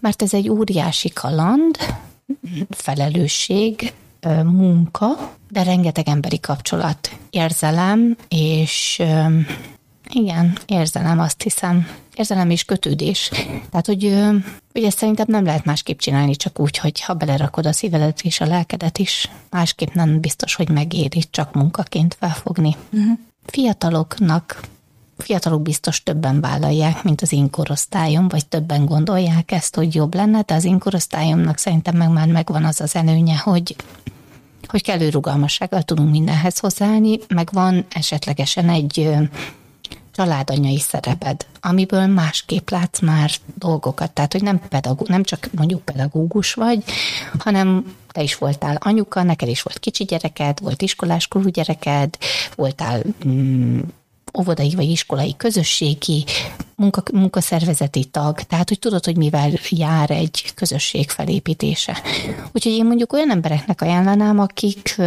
mert ez egy óriási kaland, felelősség, munka, de rengeteg emberi kapcsolat, érzelem, és igen, érzelem, azt hiszem. Érzelem és kötődés. Tehát, hogy, hogy ezt szerintem nem lehet másképp csinálni, csak úgy, hogy ha belerakod a szívedet és a lelkedet is, másképp nem biztos, hogy megéri csak munkaként felfogni. Uh-huh. Fiataloknak fiatalok biztos többen vállalják, mint az én vagy többen gondolják ezt, hogy jobb lenne, de az én szerintem meg már megvan az az előnye, hogy hogy kellő rugalmassággal tudunk mindenhez hozzáállni, meg van esetlegesen egy családanyai szereped, amiből másképp látsz már dolgokat. Tehát, hogy nem, pedagó, nem csak mondjuk pedagógus vagy, hanem te is voltál anyuka, neked is volt kicsi gyereked, volt iskoláskorú gyereked, voltál mm, óvodai vagy iskolai közösségi munka, munkaszervezeti tag, tehát hogy tudod, hogy mivel jár egy közösség felépítése. Úgyhogy én mondjuk olyan embereknek ajánlanám, akik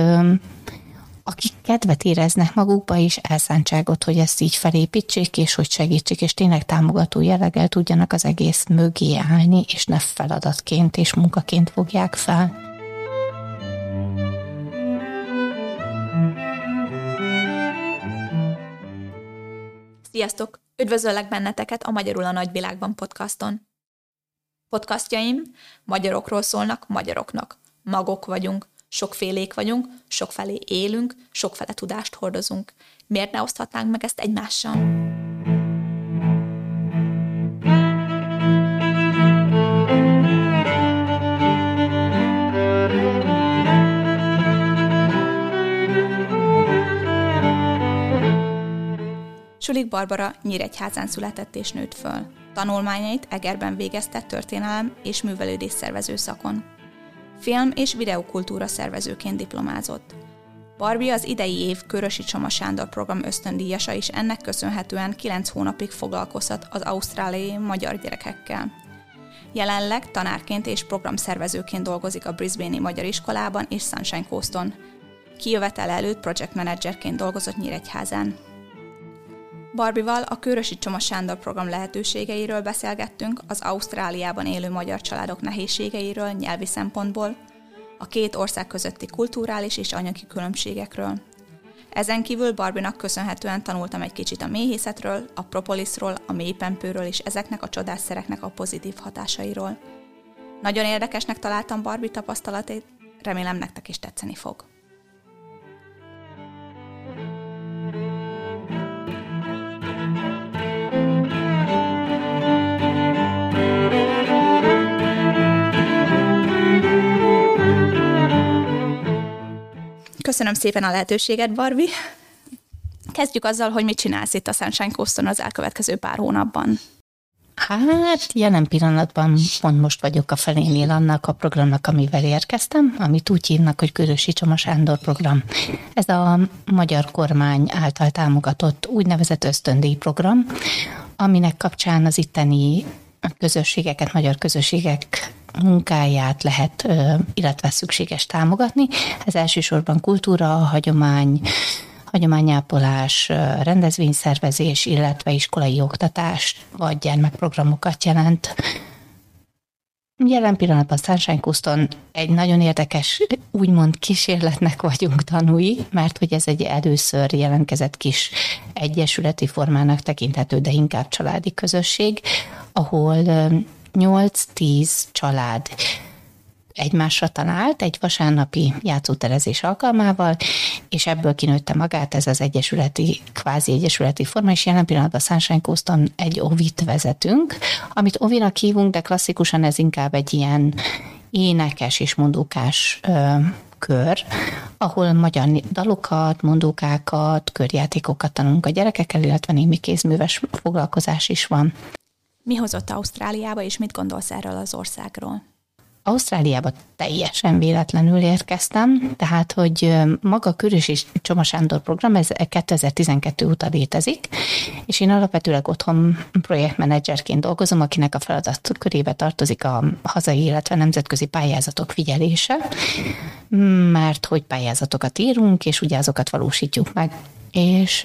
akik kedvet éreznek magukba, és elszántságot, hogy ezt így felépítsék, és hogy segítsék, és tényleg támogató jelleggel tudjanak az egész mögé állni, és ne feladatként és munkaként fogják fel. Sziasztok! Üdvözöllek benneteket a Magyarul a Nagyvilágban podcaston. Podcastjaim magyarokról szólnak magyaroknak. Magok vagyunk, sokfélék vagyunk, sokfelé élünk, sokfele tudást hordozunk. Miért ne oszthatnánk meg ezt egymással? Sulik Barbara Nyíregyházán született és nőtt föl. Tanulmányait Egerben végezte történelem és művelődés szervező szakon. Film- és videokultúra szervezőként diplomázott. Barbie az idei év Körösi Csoma Sándor program ösztöndíjasa is ennek köszönhetően 9 hónapig foglalkozhat az ausztráliai magyar gyerekekkel. Jelenleg tanárként és programszervezőként dolgozik a Brisbane-i Magyar Iskolában és Sunshine Coaston. Kijövetel előtt project managerként dolgozott Nyíregyházán. Barbival a Körösi Csoma Sándor program lehetőségeiről beszélgettünk, az Ausztráliában élő magyar családok nehézségeiről nyelvi szempontból, a két ország közötti kulturális és anyagi különbségekről. Ezen kívül Barbinak köszönhetően tanultam egy kicsit a méhészetről, a propolisról, a mélypempőről és ezeknek a csodásszereknek a pozitív hatásairól. Nagyon érdekesnek találtam Barbie tapasztalatét, remélem nektek is tetszeni fog. Köszönöm szépen a lehetőséget, Barbi. Kezdjük azzal, hogy mit csinálsz itt a Sunshine Coaston az elkövetkező pár hónapban. Hát jelen pillanatban pont most vagyok a felénél annak a programnak, amivel érkeztem, amit úgy hívnak, hogy Körösi Csoma Sándor program. Ez a magyar kormány által támogatott úgynevezett ösztöndíj program, aminek kapcsán az itteni közösségeket, magyar közösségek munkáját lehet, illetve szükséges támogatni. Ez elsősorban kultúra, hagyomány, hagyományápolás, rendezvényszervezés, illetve iskolai oktatás vagy gyermekprogramokat jelent. Jelen pillanatban Sunshine Coaston egy nagyon érdekes, úgymond kísérletnek vagyunk tanúi, mert hogy ez egy először jelentkezett kis egyesületi formának tekinthető, de inkább családi közösség, ahol 8-10 család egymásra talált egy vasárnapi játszóterezés alkalmával, és ebből kinőtte magát ez az egyesületi, kvázi egyesületi forma, és jelen pillanatban Sunshine Coaston egy ovit vezetünk, amit ovinak hívunk, de klasszikusan ez inkább egy ilyen énekes és mondókás ö, kör, ahol magyar dalokat, mondókákat, körjátékokat tanulunk a gyerekekkel, illetve némi kézműves foglalkozás is van. Mi hozott Ausztráliába, és mit gondolsz erről az országról? Ausztráliába teljesen véletlenül érkeztem, tehát, hogy maga Körös és Csoma Sándor program, ez 2012 óta létezik, és én alapvetőleg otthon projektmenedzserként dolgozom, akinek a feladat körébe tartozik a hazai, illetve nemzetközi pályázatok figyelése, mert hogy pályázatokat írunk, és ugye azokat valósítjuk meg és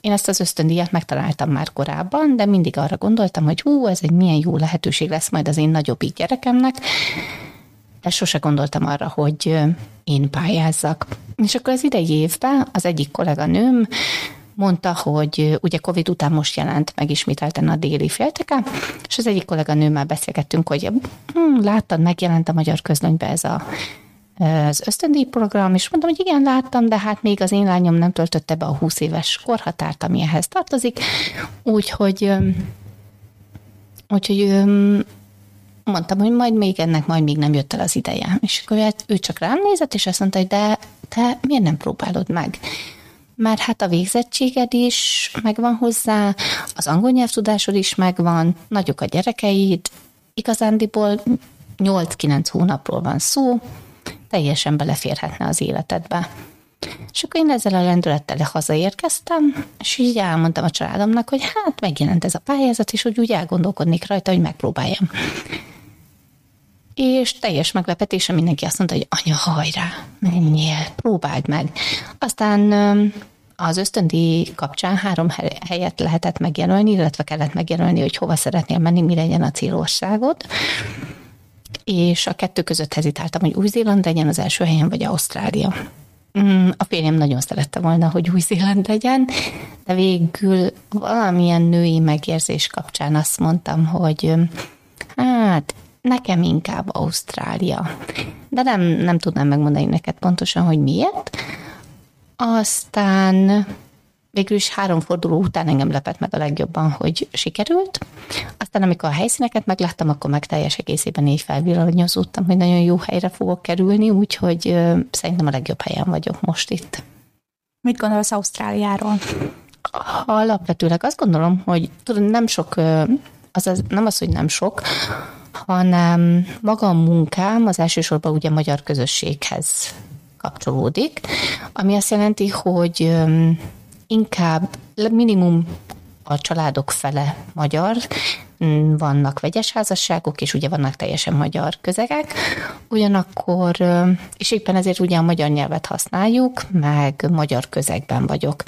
én ezt az ösztöndíjat megtaláltam már korábban, de mindig arra gondoltam, hogy hú, ez egy milyen jó lehetőség lesz majd az én nagyobbik gyerekemnek, de sose gondoltam arra, hogy én pályázzak. És akkor az idei évben az egyik kolléganőm mondta, hogy ugye Covid után most jelent megismételten a déli félteke, és az egyik kolléganőmmel beszélgettünk, hogy hm, láttad, megjelent a magyar közlönybe ez a az ösztöndíj program, és mondtam, hogy igen, láttam, de hát még az én lányom nem töltötte be a 20 éves korhatárt, ami ehhez tartozik, úgyhogy úgyhogy mondtam, hogy majd még ennek majd még nem jött el az ideje. És akkor hát ő csak rám nézett, és azt mondta, hogy de te miért nem próbálod meg? Mert hát a végzettséged is megvan hozzá, az angol nyelvtudásod is megvan, nagyok a gyerekeid, igazándiból 8-9 hónapról van szó, teljesen beleférhetne az életedbe. És akkor én ezzel a lendülettel hazaérkeztem, és így elmondtam a családomnak, hogy hát megjelent ez a pályázat, és hogy úgy elgondolkodnék rajta, hogy megpróbáljam. És teljes meglepetése mindenki azt mondta, hogy anya, hajrá, menjél, próbáld meg. Aztán az ösztöndi kapcsán három helyet lehetett megjelölni, illetve kellett megjelölni, hogy hova szeretnél menni, mi legyen a célországod és a kettő között hezitáltam, hogy Új-Zéland legyen az első helyen, vagy Ausztrália. Mm, a férjem nagyon szerette volna, hogy Új-Zéland legyen, de végül valamilyen női megérzés kapcsán azt mondtam, hogy hát nekem inkább Ausztrália. De nem, nem tudnám megmondani neked pontosan, hogy miért. Aztán végül is három forduló után engem lepett meg a legjobban, hogy sikerült. Aztán, amikor a helyszíneket megláttam, akkor meg teljes egészében így felvillanyozódtam, hogy nagyon jó helyre fogok kerülni, úgyhogy szerintem a legjobb helyen vagyok most itt. Mit gondolsz Ausztráliáról? Alapvetőleg azt gondolom, hogy tudom, nem sok, az, az, nem az, hogy nem sok, hanem maga a munkám az elsősorban ugye magyar közösséghez kapcsolódik, ami azt jelenti, hogy inkább minimum a családok fele magyar, vannak vegyes házasságok, és ugye vannak teljesen magyar közegek, ugyanakkor, és éppen ezért ugye a magyar nyelvet használjuk, meg magyar közegben vagyok.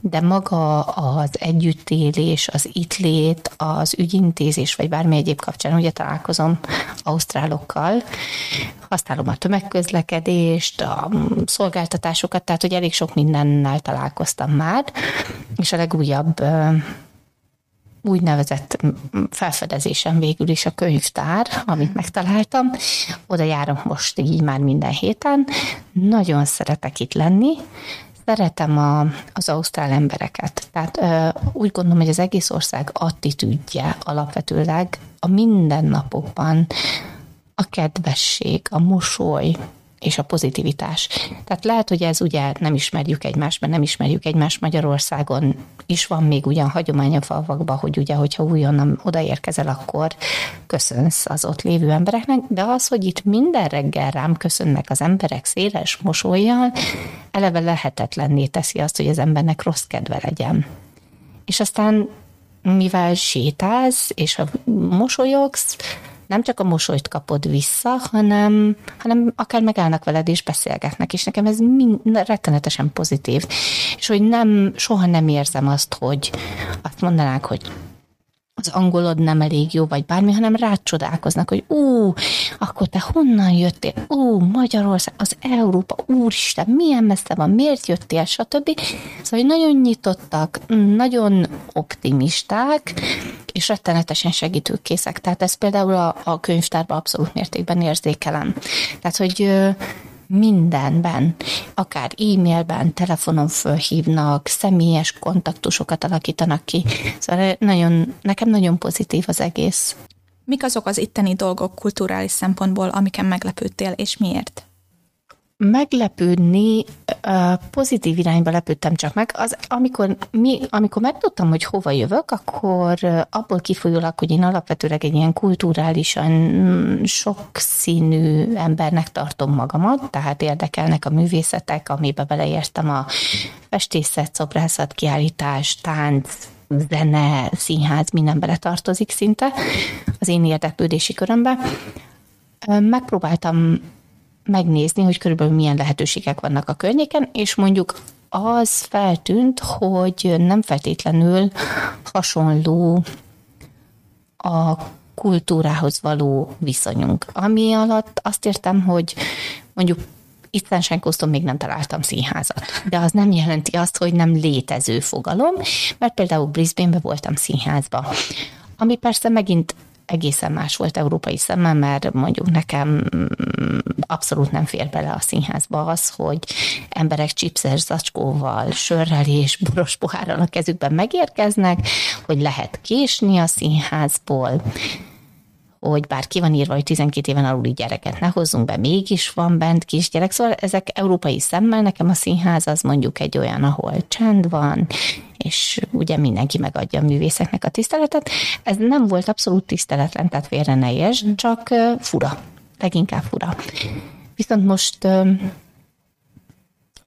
De maga az együttélés, az itt lét, az ügyintézés, vagy bármi egyéb kapcsán ugye találkozom ausztrálokkal, használom a tömegközlekedést, a szolgáltatásokat, tehát hogy elég sok mindennel találkoztam már, és a legújabb úgynevezett felfedezésem végül is a könyvtár, amit megtaláltam. Oda járok most így már minden héten. Nagyon szeretek itt lenni, szeretem a, az ausztrál embereket. Tehát ö, úgy gondolom, hogy az egész ország attitűdje alapvetőleg a mindennapokban a kedvesség, a mosoly, és a pozitivitás. Tehát lehet, hogy ez ugye nem ismerjük egymást, mert nem ismerjük egymást Magyarországon, is van még ugyan hagyomány a falvakban, hogy ugye, hogyha újonnan odaérkezel, akkor köszönsz az ott lévő embereknek, de az, hogy itt minden reggel rám köszönnek az emberek széles mosolyjal, eleve lehetetlenné teszi azt, hogy az embernek rossz kedve legyen. És aztán mivel sétálsz, és mosolyogsz, nem csak a mosolyt kapod vissza, hanem, hanem akár megállnak veled és beszélgetnek, és nekem ez mind, rettenetesen pozitív. És hogy nem, soha nem érzem azt, hogy azt mondanák, hogy az angolod nem elég jó, vagy bármi, hanem rád csodálkoznak, hogy ú, akkor te honnan jöttél? Ú, Magyarország, az Európa, úristen, milyen messze van, miért jöttél, stb. Szóval, hogy nagyon nyitottak, nagyon optimisták, és rettenetesen segítőkészek. Tehát ez például a, a könyvtárban abszolút mértékben érzékelem. Tehát, hogy mindenben, akár e-mailben, telefonon fölhívnak, személyes kontaktusokat alakítanak ki. Szóval nagyon, nekem nagyon pozitív az egész. Mik azok az itteni dolgok kulturális szempontból, amiken meglepődtél, és miért? Meglepődni, pozitív irányba lepődtem csak meg. Az, amikor, mi, amikor megtudtam, hogy hova jövök, akkor abból kifolyólag, hogy én alapvetőleg egy ilyen kulturálisan mm, sokszínű embernek tartom magamat, tehát érdekelnek a művészetek, amiben beleértem a festészet, szobrászat, kiállítás, tánc, zene, színház, minden bele tartozik szinte az én érdeklődési körömbe. Megpróbáltam megnézni, hogy körülbelül milyen lehetőségek vannak a környéken, és mondjuk az feltűnt, hogy nem feltétlenül hasonló a kultúrához való viszonyunk. Ami alatt azt értem, hogy mondjuk itt Szentsánkózton még nem találtam színházat, de az nem jelenti azt, hogy nem létező fogalom, mert például Brisbane-be voltam színházba, ami persze megint egészen más volt európai szemmel, mert mondjuk nekem abszolút nem fér bele a színházba az, hogy emberek chipses zacskóval, sörrel és boros pohárral a kezükben megérkeznek, hogy lehet késni a színházból, hogy bár ki van írva, hogy 12 éven aluli gyereket ne hozzunk be, mégis van bent kisgyerek. Szóval ezek európai szemmel, nekem a színház az mondjuk egy olyan, ahol csend van, és ugye mindenki megadja a művészeknek a tiszteletet. Ez nem volt abszolút tiszteletlen, tehát félre ne érts, csak fura, leginkább fura. Viszont most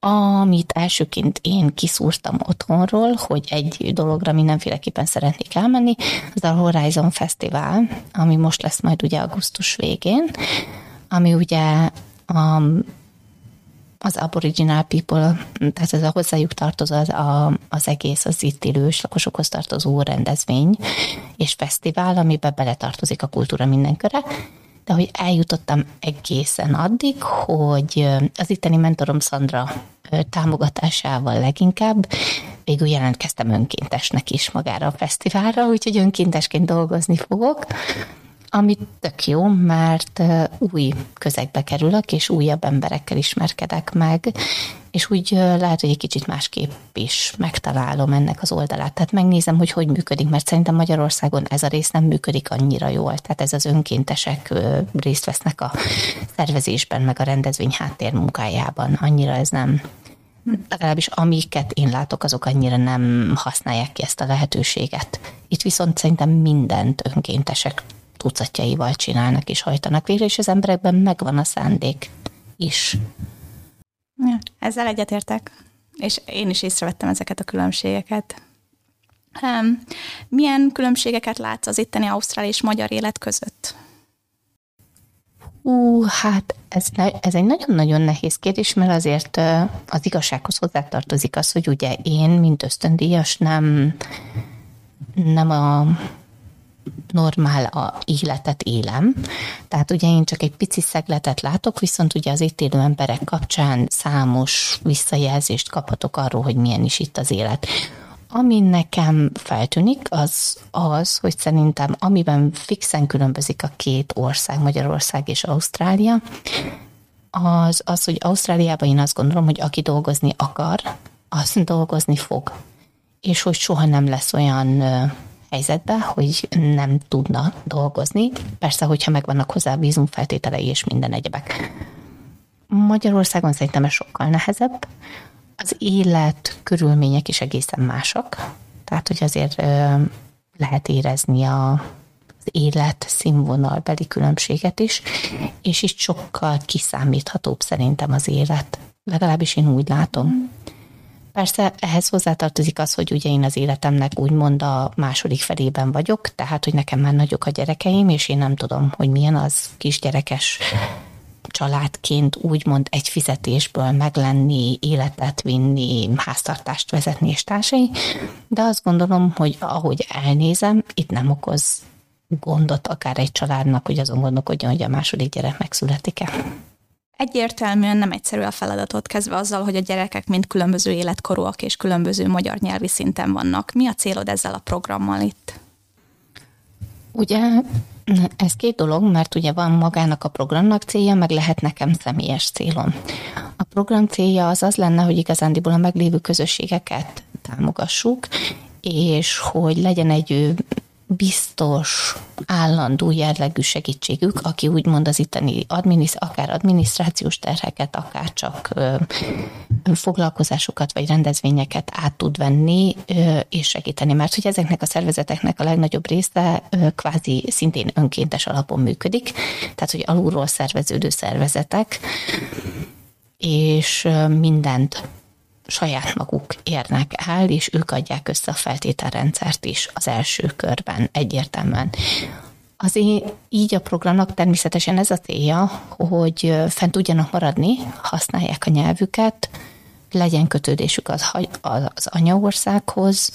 amit elsőként én kiszúrtam otthonról, hogy egy dologra mindenféleképpen szeretnék elmenni, az a Horizon Festival, ami most lesz majd ugye augusztus végén, ami ugye a, az Aboriginal People, tehát ez a hozzájuk tartozó az, a, az egész az itt élő lakosokhoz tartozó rendezvény és fesztivál, amiben beletartozik a kultúra mindenköre, de hogy eljutottam egészen addig, hogy az itteni mentorom Szandra támogatásával leginkább végül jelentkeztem önkéntesnek is magára a fesztiválra, úgyhogy önkéntesként dolgozni fogok, ami tök jó, mert új közegbe kerülök, és újabb emberekkel ismerkedek meg, és úgy lehet, hogy egy kicsit másképp is megtalálom ennek az oldalát. Tehát megnézem, hogy hogy működik, mert szerintem Magyarországon ez a rész nem működik annyira jól. Tehát ez az önkéntesek részt vesznek a szervezésben, meg a rendezvény háttérmunkájában. Annyira ez nem, legalábbis amiket én látok, azok annyira nem használják ki ezt a lehetőséget. Itt viszont szerintem mindent önkéntesek tucatjaival csinálnak és hajtanak végre, és az emberekben megvan a szándék is. Ja, ezzel egyetértek, és én is észrevettem ezeket a különbségeket. Milyen különbségeket látsz az itteni ausztrál és magyar élet között? Ú, hát ez, ez egy nagyon-nagyon nehéz kérdés, mert azért az igazsághoz hozzátartozik az, hogy ugye én, mint ösztöndíjas, nem, nem a normál a életet élem. Tehát ugye én csak egy pici szegletet látok, viszont ugye az itt élő emberek kapcsán számos visszajelzést kaphatok arról, hogy milyen is itt az élet. Ami nekem feltűnik, az az, hogy szerintem amiben fixen különbözik a két ország, Magyarország és Ausztrália, az, az, hogy Ausztráliában én azt gondolom, hogy aki dolgozni akar, az dolgozni fog. És hogy soha nem lesz olyan helyzetbe, hogy nem tudna dolgozni. Persze, hogyha megvannak hozzá a vízumfeltételei és minden egyebek. Magyarországon szerintem ez sokkal nehezebb. Az élet körülmények is egészen mások. Tehát, hogy azért lehet érezni a, az élet színvonalbeli különbséget is, és itt sokkal kiszámíthatóbb szerintem az élet. Legalábbis én úgy látom. Persze ehhez hozzátartozik az, hogy ugye én az életemnek úgymond a második felében vagyok, tehát hogy nekem már nagyok a gyerekeim, és én nem tudom, hogy milyen az kisgyerekes családként úgymond egy fizetésből meglenni, életet vinni, háztartást vezetni és társai, de azt gondolom, hogy ahogy elnézem, itt nem okoz gondot akár egy családnak, hogy azon gondolkodjon, hogy a második gyerek megszületik-e. Egyértelműen nem egyszerű a feladatot kezdve azzal, hogy a gyerekek mind különböző életkorúak és különböző magyar nyelvi szinten vannak. Mi a célod ezzel a programmal itt? Ugye ez két dolog, mert ugye van magának a programnak célja, meg lehet nekem személyes célom. A program célja az az lenne, hogy igazándiból a meglévő közösségeket támogassuk, és hogy legyen egy biztos, állandó jellegű segítségük, aki úgymond az itteni adminisz, akár adminisztrációs terheket, akár csak ö, foglalkozásokat vagy rendezvényeket át tud venni ö, és segíteni. Mert hogy ezeknek a szervezeteknek a legnagyobb része ö, kvázi szintén önkéntes alapon működik, tehát hogy alulról szerveződő szervezetek, és mindent saját maguk érnek el, és ők adják össze a feltételrendszert is az első körben egyértelműen. Azért így a programnak természetesen ez a célja, hogy fent tudjanak maradni, használják a nyelvüket, legyen kötődésük az, az anyaországhoz,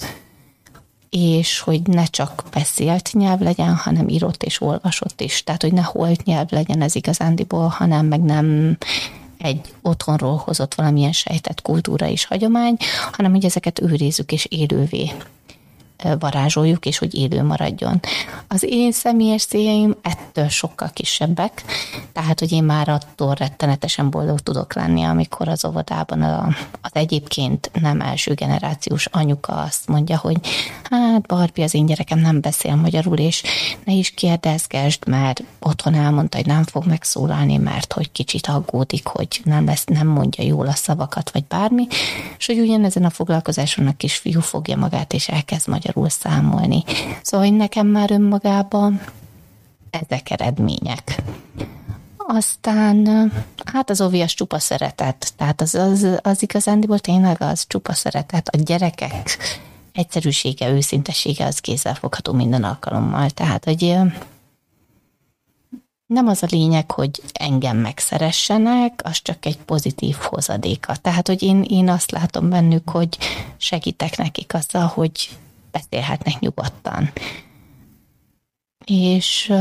és hogy ne csak beszélt nyelv legyen, hanem írott és olvasott is. Tehát, hogy ne holt nyelv legyen ez igazándiból, hanem meg nem egy otthonról hozott valamilyen sejtett kultúra és hagyomány, hanem hogy ezeket őrizzük és élővé varázsoljuk, és hogy élő maradjon. Az én személyes céljaim ettől sokkal kisebbek, tehát, hogy én már attól rettenetesen boldog tudok lenni, amikor az óvodában a, az egyébként nem első generációs anyuka azt mondja, hogy hát Barbie, az én gyerekem nem beszél magyarul, és ne is kérdezgesd, mert otthon elmondta, hogy nem fog megszólalni, mert hogy kicsit aggódik, hogy nem, lesz, nem mondja jól a szavakat, vagy bármi, és hogy ugyanezen a foglalkozáson a kisfiú fogja magát, és elkezd magyar magyarul számolni. Szóval, hogy nekem már önmagában ezek eredmények. Aztán, hát az óvias csupa szeretet, tehát az, az, az igazándiból tényleg az csupa szeretet, a gyerekek egyszerűsége, őszintesége az kézzelfogható minden alkalommal. Tehát, hogy nem az a lényeg, hogy engem megszeressenek, az csak egy pozitív hozadéka. Tehát, hogy én, én azt látom bennük, hogy segítek nekik azzal, hogy beszélhetnek nyugodtan. És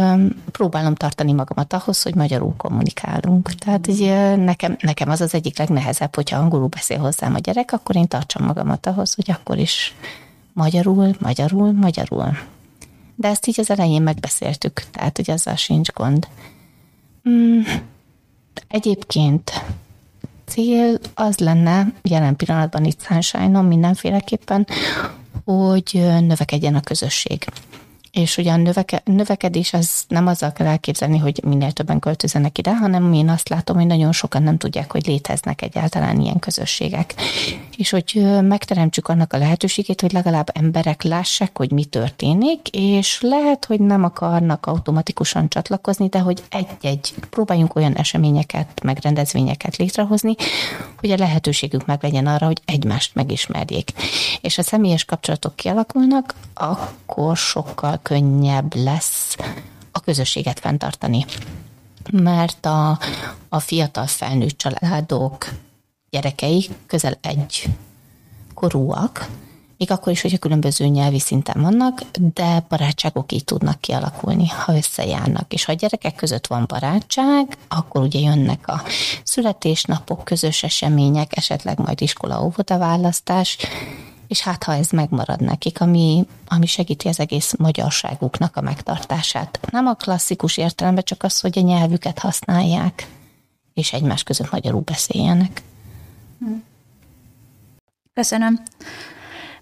próbálom tartani magamat ahhoz, hogy magyarul kommunikálunk. Tehát ugye nekem, nekem az az egyik legnehezebb, hogyha angolul beszél hozzám a gyerek, akkor én tartsam magamat ahhoz, hogy akkor is magyarul, magyarul, magyarul. De ezt így az elején megbeszéltük, tehát hogy azzal sincs gond. Hmm. Egyébként cél az lenne, jelen pillanatban itt sunshine mindenféleképpen, hogy növekedjen a közösség. És ugye a növeke, növekedés az nem azzal kell elképzelni, hogy minél többen költözenek ide, hanem én azt látom, hogy nagyon sokan nem tudják, hogy léteznek egyáltalán ilyen közösségek. És hogy megteremtsük annak a lehetőségét, hogy legalább emberek lássák, hogy mi történik, és lehet, hogy nem akarnak automatikusan csatlakozni, de hogy egy-egy próbáljunk olyan eseményeket, megrendezvényeket létrehozni, hogy a lehetőségük meg legyen arra, hogy egymást megismerjék. És a személyes kapcsolatok kialakulnak, akkor sokkal könnyebb lesz a közösséget fenntartani. Mert a, a fiatal felnőtt családok gyerekei közel egy korúak, még akkor is, hogyha különböző nyelvi szinten vannak, de barátságok így tudnak kialakulni, ha összejárnak. És ha a gyerekek között van barátság, akkor ugye jönnek a születésnapok, közös események, esetleg majd iskola-óvoda választás, és hát ha ez megmarad nekik, ami, ami segíti az egész magyarságuknak a megtartását. Nem a klasszikus értelemben, csak az, hogy a nyelvüket használják, és egymás között magyarul beszéljenek. Köszönöm.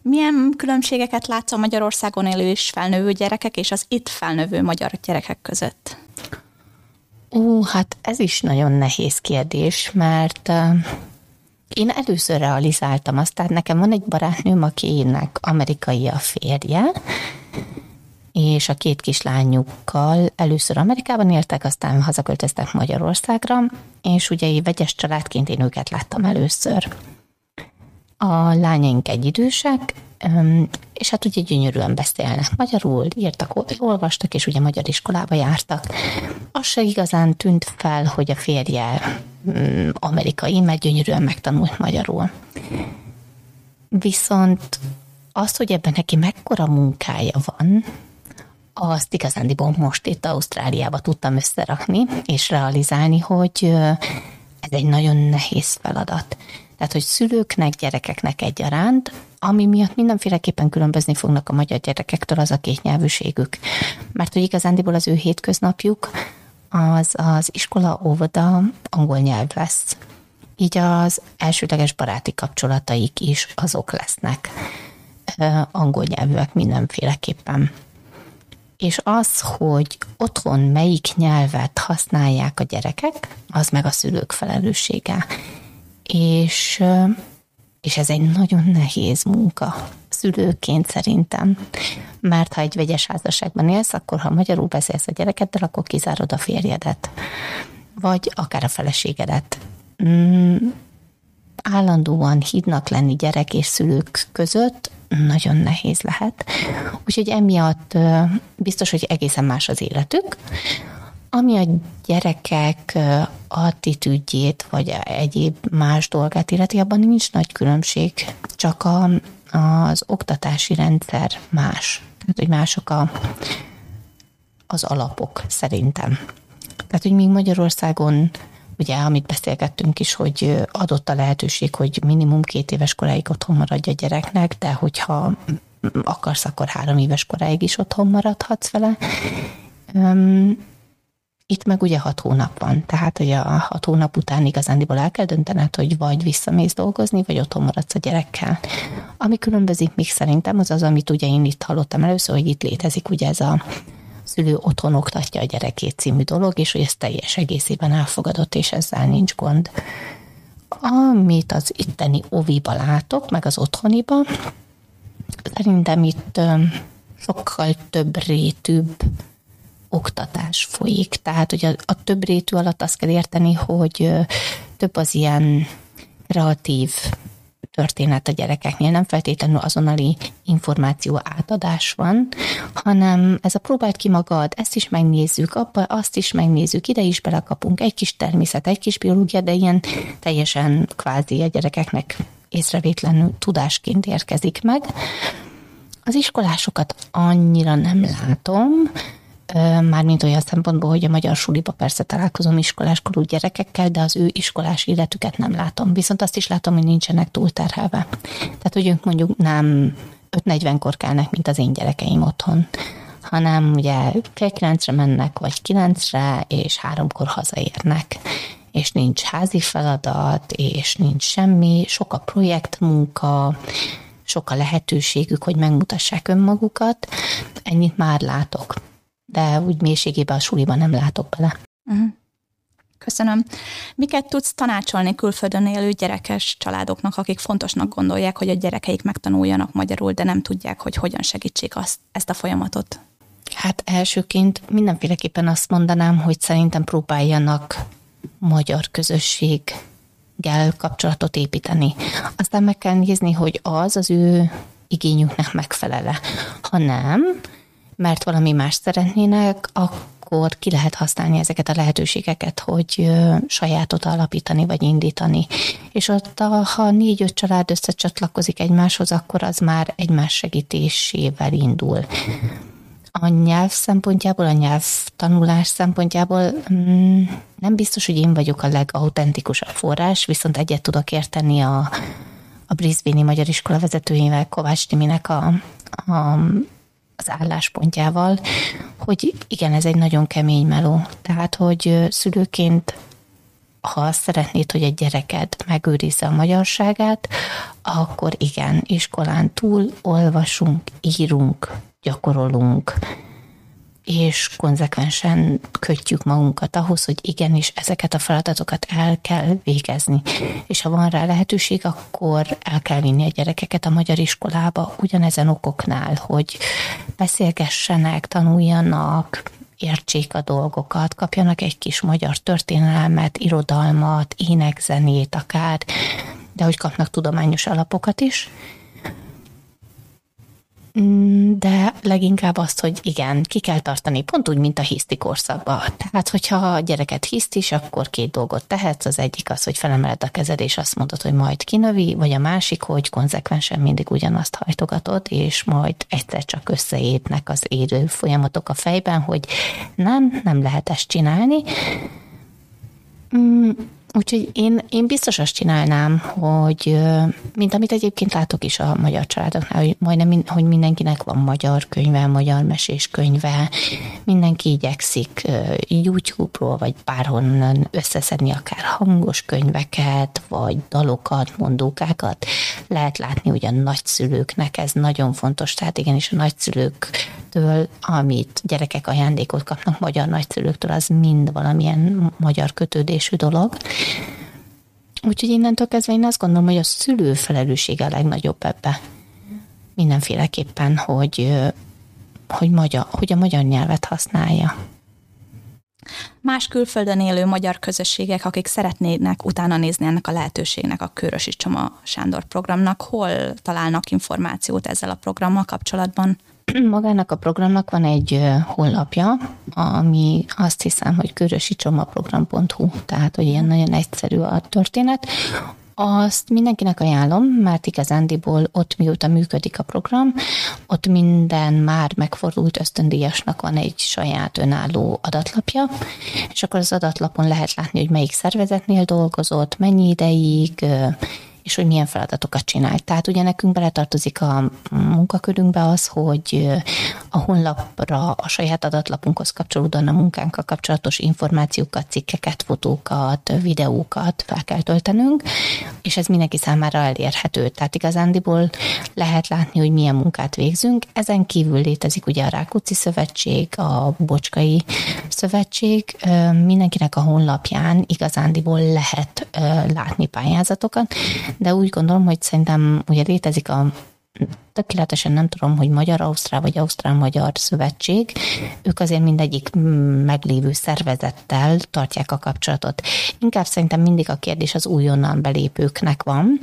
Milyen különbségeket látsz a Magyarországon élő és felnövő gyerekek és az itt felnövő magyar gyerekek között? Ó, hát ez is nagyon nehéz kérdés, mert én először realizáltam azt, tehát nekem van egy barátnőm, akinek amerikai a férje, és a két kislányukkal először Amerikában éltek, aztán hazaköltöztek Magyarországra, és ugye így vegyes családként én őket láttam először. A lányaink egyidősek, és hát ugye gyönyörűen beszélnek magyarul, írtak, olvastak, és ugye magyar iskolába jártak. Az se igazán tűnt fel, hogy a férje mm, amerikai, mert gyönyörűen megtanult magyarul. Viszont azt, hogy ebben neki mekkora munkája van, azt igazándiból most itt Ausztráliába tudtam összerakni és realizálni, hogy ez egy nagyon nehéz feladat. Tehát, hogy szülőknek, gyerekeknek egyaránt, ami miatt mindenféleképpen különbözni fognak a magyar gyerekektől az a két nyelvűségük. Mert hogy igazándiból az ő hétköznapjuk az az iskola, óvoda, angol nyelv lesz. Így az elsődleges baráti kapcsolataik is azok lesznek. Angol nyelvűek mindenféleképpen. És az, hogy otthon melyik nyelvet használják a gyerekek, az meg a szülők felelőssége és, és ez egy nagyon nehéz munka szülőként szerintem. Mert ha egy vegyes házasságban élsz, akkor ha magyarul beszélsz a gyerekeddel, akkor kizárod a férjedet. Vagy akár a feleségedet. Mm, állandóan hídnak lenni gyerek és szülők között nagyon nehéz lehet. Úgyhogy emiatt biztos, hogy egészen más az életük. Ami a gyerekek attitűdjét, vagy egyéb más dolgát illeti, abban nincs nagy különbség, csak a, az oktatási rendszer más. Tehát, hogy mások a, az alapok szerintem. Tehát, hogy még Magyarországon ugye, amit beszélgettünk is, hogy adott a lehetőség, hogy minimum két éves koráig otthon maradja a gyereknek, de hogyha akarsz, akkor három éves koráig is otthon maradhatsz vele. Itt meg ugye hat hónap van, tehát hogy a hat hónap után igazándiból el kell döntened, hogy vagy visszamész dolgozni, vagy otthon maradsz a gyerekkel. Ami különbözik még szerintem, az az, amit ugye én itt hallottam először, hogy itt létezik ugye ez a szülő otthon oktatja a gyerekét című dolog, és hogy ez teljes egészében elfogadott, és ezzel nincs gond. Amit az itteni oviba látok, meg az otthoniba, szerintem itt sokkal több rétűbb oktatás folyik. Tehát, hogy a, a több rétű alatt azt kell érteni, hogy több az ilyen kreatív történet a gyerekeknél, nem feltétlenül azonnali információ átadás van, hanem ez a próbált ki magad, ezt is megnézzük, abba azt is megnézzük, ide is belekapunk, egy kis természet, egy kis biológia, de ilyen teljesen kvázi a gyerekeknek észrevétlenül tudásként érkezik meg. Az iskolásokat annyira nem látom, mármint olyan szempontból, hogy a magyar suliba persze találkozom iskoláskorú gyerekekkel, de az ő iskolás életüket nem látom. Viszont azt is látom, hogy nincsenek túlterhelve. Tehát, hogy ők mondjuk nem 5-40-kor kelnek, mint az én gyerekeim otthon, hanem ugye fél kilencre mennek, vagy kilencre, és háromkor hazaérnek és nincs házi feladat, és nincs semmi, sok a projektmunka, sok a lehetőségük, hogy megmutassák önmagukat, ennyit már látok de úgy mélységében a suliban nem látok bele. Uh-huh. Köszönöm. Miket tudsz tanácsolni külföldön élő gyerekes családoknak, akik fontosnak gondolják, hogy a gyerekeik megtanuljanak magyarul, de nem tudják, hogy hogyan segítsék azt, ezt a folyamatot? Hát elsőként mindenféleképpen azt mondanám, hogy szerintem próbáljanak magyar közösséggel kapcsolatot építeni. Aztán meg kell nézni, hogy az az ő igényüknek megfelele. Ha nem, mert valami más szeretnének, akkor ki lehet használni ezeket a lehetőségeket, hogy sajátot alapítani vagy indítani. És ott, ha négy-öt család összecsatlakozik egymáshoz, akkor az már egymás segítésével indul. A nyelv szempontjából, a nyelvtanulás szempontjából mm, nem biztos, hogy én vagyok a legautentikusabb forrás, viszont egyet tudok érteni a, a Brisbane-i Magyar Iskola vezetőjével, Kovács Timinek a, a az álláspontjával, hogy igen, ez egy nagyon kemény meló. Tehát, hogy szülőként ha azt szeretnéd, hogy egy gyereked megőrizze a magyarságát, akkor igen, iskolán túl olvasunk, írunk, gyakorolunk, és konzekvensen kötjük magunkat ahhoz, hogy igenis ezeket a feladatokat el kell végezni. És ha van rá lehetőség, akkor el kell vinni a gyerekeket a magyar iskolába ugyanezen okoknál, hogy beszélgessenek, tanuljanak, értsék a dolgokat, kapjanak egy kis magyar történelmet, irodalmat, énekzenét akár, de hogy kapnak tudományos alapokat is, de leginkább azt, hogy igen, ki kell tartani, pont úgy, mint a hiszti korszakban. Tehát, hogyha a gyereket hiszt is, akkor két dolgot tehetsz. Az egyik az, hogy felemeled a kezed, és azt mondod, hogy majd kinövi, vagy a másik, hogy konzekvensen mindig ugyanazt hajtogatod, és majd egyszer csak összeérnek az érő folyamatok a fejben, hogy nem, nem lehet ezt csinálni. Úgyhogy én, én biztos azt csinálnám, hogy mint amit egyébként látok is a magyar családoknál, hogy majdnem hogy mindenkinek van magyar könyve, magyar mesés könyve, mindenki igyekszik YouTube-ról, vagy bárhonnan összeszedni akár hangos könyveket, vagy dalokat, mondókákat. Lehet látni, hogy a nagyszülőknek ez nagyon fontos, tehát igenis a nagyszülőktől, amit gyerekek ajándékot kapnak magyar nagyszülőktől, az mind valamilyen magyar kötődésű dolog. Úgyhogy innentől kezdve én azt gondolom, hogy a szülő felelőssége a legnagyobb ebbe. Mindenféleképpen, hogy, hogy, magyar, hogy a magyar nyelvet használja. Más külföldön élő magyar közösségek, akik szeretnének utána nézni ennek a lehetőségnek, a Körösi Csoma Sándor programnak, hol találnak információt ezzel a programmal kapcsolatban? magának a programnak van egy honlapja, ami azt hiszem, hogy körösicsomaprogram.hu, tehát hogy ilyen nagyon egyszerű a történet. Azt mindenkinek ajánlom, mert igazándiból ott mióta működik a program, ott minden már megfordult ösztöndíjasnak van egy saját önálló adatlapja, és akkor az adatlapon lehet látni, hogy melyik szervezetnél dolgozott, mennyi ideig, és hogy milyen feladatokat csinál. Tehát ugye nekünk beletartozik a munkakörünkbe az, hogy a honlapra, a saját adatlapunkhoz kapcsolódóan a munkánkkal kapcsolatos információkat, cikkeket, fotókat, videókat fel kell töltenünk, és ez mindenki számára elérhető. Tehát igazándiból lehet látni, hogy milyen munkát végzünk. Ezen kívül létezik ugye a Rákóczi Szövetség, a Bocskai Szövetség. Mindenkinek a honlapján igazándiból lehet látni pályázatokat, de úgy gondolom, hogy szerintem ugye létezik a tökéletesen nem tudom, hogy Magyar-Ausztrál vagy Ausztrál-Magyar Szövetség, ők azért mindegyik meglévő szervezettel tartják a kapcsolatot. Inkább szerintem mindig a kérdés az újonnan belépőknek van,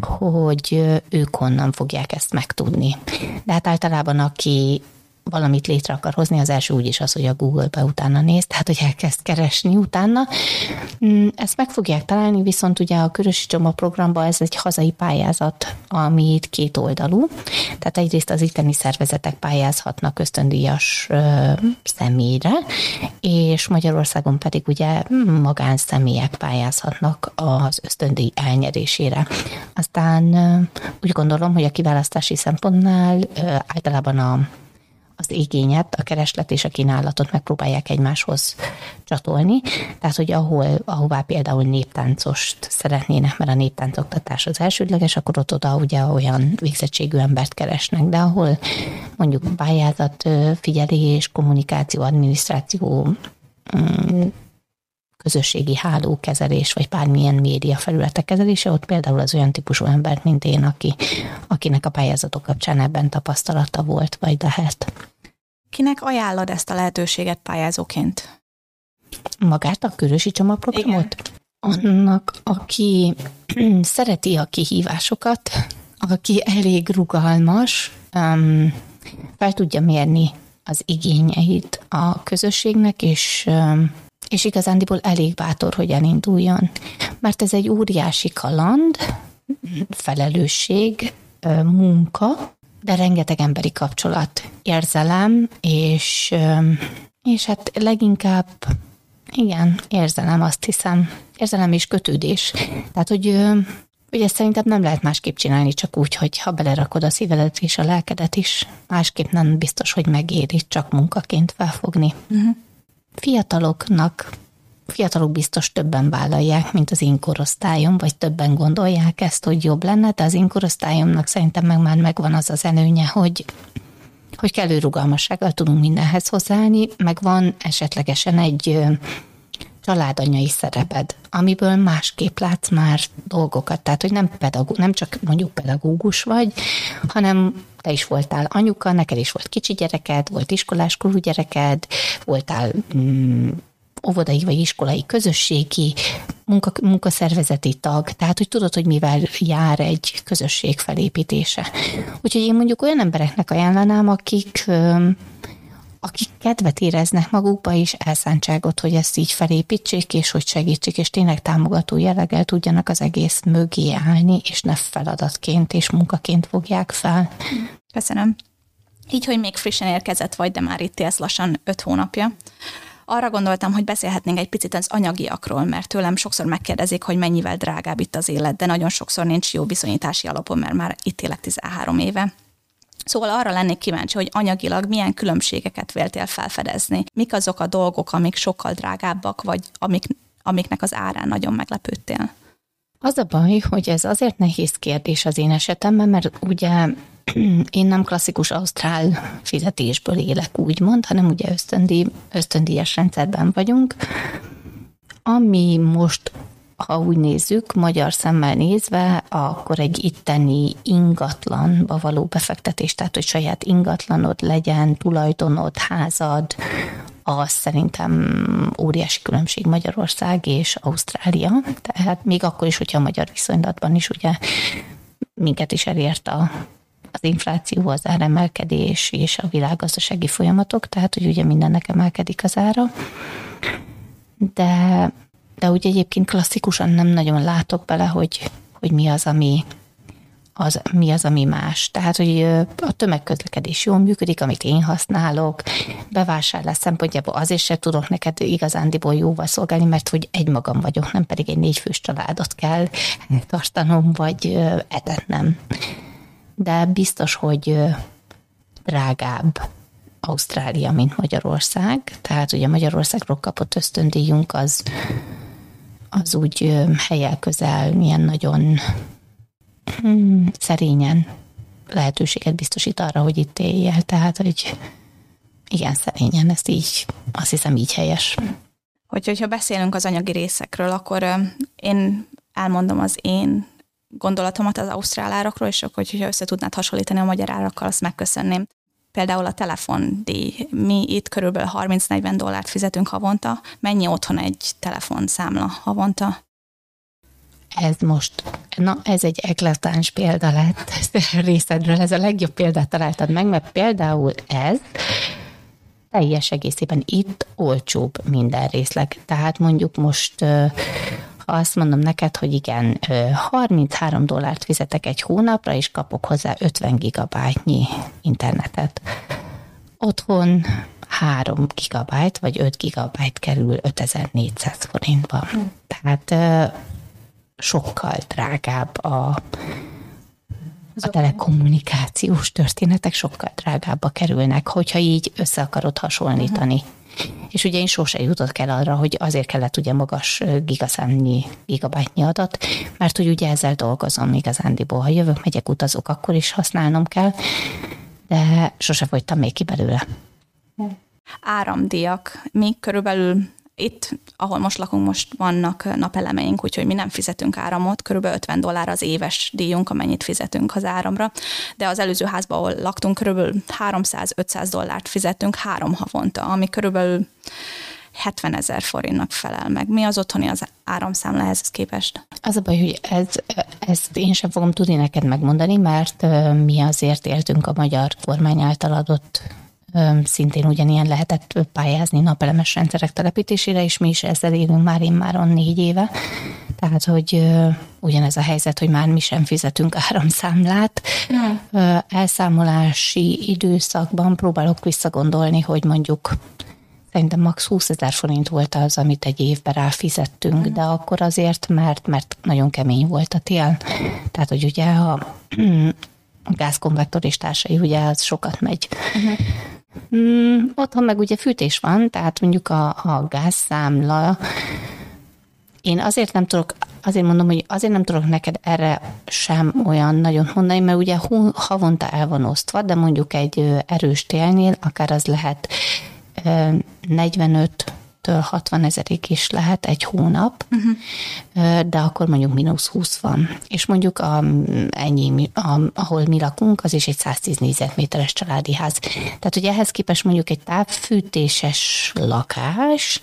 hogy ők honnan fogják ezt megtudni. De hát általában aki valamit létre akar hozni, az első úgyis az, hogy a Google-be utána néz, tehát hogy elkezd keresni utána. Mm, ezt meg fogják találni, viszont ugye a Körösi Csoma programban ez egy hazai pályázat, ami itt két oldalú. Tehát egyrészt az itteni szervezetek pályázhatnak ösztöndíjas ö, személyre, és Magyarországon pedig ugye magánszemélyek pályázhatnak az ösztöndíj elnyerésére. Aztán úgy gondolom, hogy a kiválasztási szempontnál általában a az igényet, a kereslet és a kínálatot megpróbálják egymáshoz csatolni. Tehát, hogy ahol, ahová például néptáncost szeretnének, mert a néptáncoktatás az elsődleges, akkor ott oda ugye olyan végzettségű embert keresnek, de ahol mondjuk pályázat, figyelés, kommunikáció, adminisztráció, mm, közösségi hálókezelés, vagy bármilyen média felületek kezelése, ott például az olyan típusú embert, mint én, aki, akinek a pályázatok kapcsán ebben tapasztalata volt, vagy lehet. Kinek ajánlod ezt a lehetőséget pályázóként? Magát a Körösi csomagprogramot? Annak, aki szereti a kihívásokat, aki elég rugalmas, um, fel tudja mérni az igényeit a közösségnek, és um, és igazándiból elég bátor, hogy elinduljon. Mert ez egy óriási kaland, felelősség, munka, de rengeteg emberi kapcsolat, érzelem, és, és hát leginkább, igen, érzelem, azt hiszem, érzelem és kötődés. Tehát, hogy Ugye szerintem nem lehet másképp csinálni, csak úgy, hogy ha belerakod a szívedet és a lelkedet is, másképp nem biztos, hogy megéri csak munkaként felfogni. Uh-huh fiataloknak fiatalok biztos többen vállalják, mint az én korosztályom, vagy többen gondolják ezt, hogy jobb lenne, de az én korosztályomnak szerintem meg már megvan az az előnye, hogy hogy kellő rugalmassággal tudunk mindenhez hozzáállni, meg van esetlegesen egy családanyai szereped, amiből másképp látsz már dolgokat. Tehát, hogy nem, pedagó, nem csak mondjuk pedagógus vagy, hanem te is voltál anyuka, neked is volt kicsi gyereked, volt iskoláskorú gyereked, voltál mm, óvodai vagy iskolai közösségi munka, munkaszervezeti tag, tehát hogy tudod, hogy mivel jár egy közösség felépítése. Úgyhogy én mondjuk olyan embereknek ajánlanám, akik akik kedvet éreznek magukba és elszántságot, hogy ezt így felépítsék, és hogy segítsék, és tényleg támogató jelleggel tudjanak az egész mögé állni, és ne feladatként és munkaként fogják fel. Köszönöm. Így, hogy még frissen érkezett vagy, de már itt élsz lassan öt hónapja. Arra gondoltam, hogy beszélhetnénk egy picit az anyagiakról, mert tőlem sokszor megkérdezik, hogy mennyivel drágább itt az élet, de nagyon sokszor nincs jó viszonyítási alapom, mert már itt élek 13 éve. Szóval arra lennék kíváncsi, hogy anyagilag milyen különbségeket véltél felfedezni. Mik azok a dolgok, amik sokkal drágábbak, vagy amik, amiknek az árán nagyon meglepődtél? Az a baj, hogy ez azért nehéz kérdés az én esetemben, mert ugye én nem klasszikus ausztrál fizetésből élek, úgymond, hanem ugye ösztöndíj, ösztöndíjas rendszerben vagyunk. Ami most ha úgy nézzük, magyar szemmel nézve, akkor egy itteni ingatlanba való befektetés, tehát hogy saját ingatlanod legyen, tulajdonod, házad, az szerintem óriási különbség Magyarország és Ausztrália. Tehát még akkor is, hogyha a magyar viszonylatban is ugye minket is elért a az infláció, az áremelkedés és a világgazdasági folyamatok, tehát hogy ugye mindennek emelkedik az ára. De, de úgy egyébként klasszikusan nem nagyon látok bele, hogy, hogy mi az, ami, az, mi az, ami más. Tehát, hogy a tömegközlekedés jól működik, amit én használok, bevásárlás szempontjából azért sem tudok neked igazándiból jóval szolgálni, mert hogy egymagam vagyok, nem pedig egy négyfős családot kell tartanom, vagy etetnem. De biztos, hogy drágább Ausztrália, mint Magyarország. Tehát ugye Magyarországról kapott ösztöndíjunk az, az úgy helyel közel, milyen nagyon hmm, szerényen lehetőséget biztosít arra, hogy itt éljél. Tehát, hogy igen, szerényen, ezt így, azt hiszem így helyes. Hogy, hogyha beszélünk az anyagi részekről, akkor én elmondom az én gondolatomat az ausztrál árakról, és akkor, hogyha össze tudnád hasonlítani a magyar árakkal, azt megköszönném. Például a telefondíj. Mi itt körülbelül 30-40 dollárt fizetünk havonta. Mennyi otthon egy telefonszámla havonta? ez most, na ez egy eklatáns példa lett részedről, ez a legjobb példát találtad meg, mert például ez teljes egészében itt olcsóbb minden részleg. Tehát mondjuk most ha azt mondom neked, hogy igen, 33 dollárt fizetek egy hónapra, és kapok hozzá 50 gigabájtnyi internetet. Otthon 3 gigabyte vagy 5 gigabyte kerül 5400 forintba. Tehát sokkal drágább a, a telekommunikációs történetek sokkal drágábbba kerülnek, hogyha így össze akarod hasonlítani. Uh-huh. És ugye én sose jutott el arra, hogy azért kellett ugye magas gigaszámnyi, gigabájtnyi adat, mert hogy ugye ezzel dolgozom igazándiból. Ha jövök, megyek, utazok, akkor is használnom kell, de sose folytam még ki belőle. Áramdiak. Mi körülbelül itt, ahol most lakunk, most vannak napelemeink, úgyhogy mi nem fizetünk áramot, körülbelül 50 dollár az éves díjunk, amennyit fizetünk az áramra, de az előző házban, ahol laktunk, körülbelül 300-500 dollárt fizettünk három havonta, ami körülbelül 70 ezer forintnak felel meg. Mi az otthoni az áramszámla ehhez képest? Az a baj, hogy ez, ezt én sem fogom tudni neked megmondani, mert mi azért éltünk a magyar kormány által adott szintén ugyanilyen lehetett pályázni napelemes rendszerek telepítésére, és mi is ezzel élünk már én már négy éve. Tehát, hogy ugyanez a helyzet, hogy már mi sem fizetünk áramszámlát. Nem. Elszámolási időszakban próbálok visszagondolni, hogy mondjuk szerintem max. 20 ezer forint volt az, amit egy évben ráfizettünk, de akkor azért, mert, mert nagyon kemény volt a tél. Tehát, hogy ugye a, a gázkonvektor és társai, ugye az sokat megy. Uh-huh. Mm, otthon meg ugye fűtés van, tehát mondjuk a, a gázszámla, én azért nem tudok, azért mondom, hogy azért nem tudok neked erre sem olyan nagyon mondani, mert ugye havonta el van osztva, de mondjuk egy erős télnél akár az lehet 45 től 60 ezerig is lehet egy hónap, uh-huh. de akkor mondjuk mínusz 20 van. És mondjuk a, ennyi, a, ahol mi lakunk, az is egy 110 négyzetméteres családi ház. Tehát, hogy ehhez képest mondjuk egy távfűtéses lakás,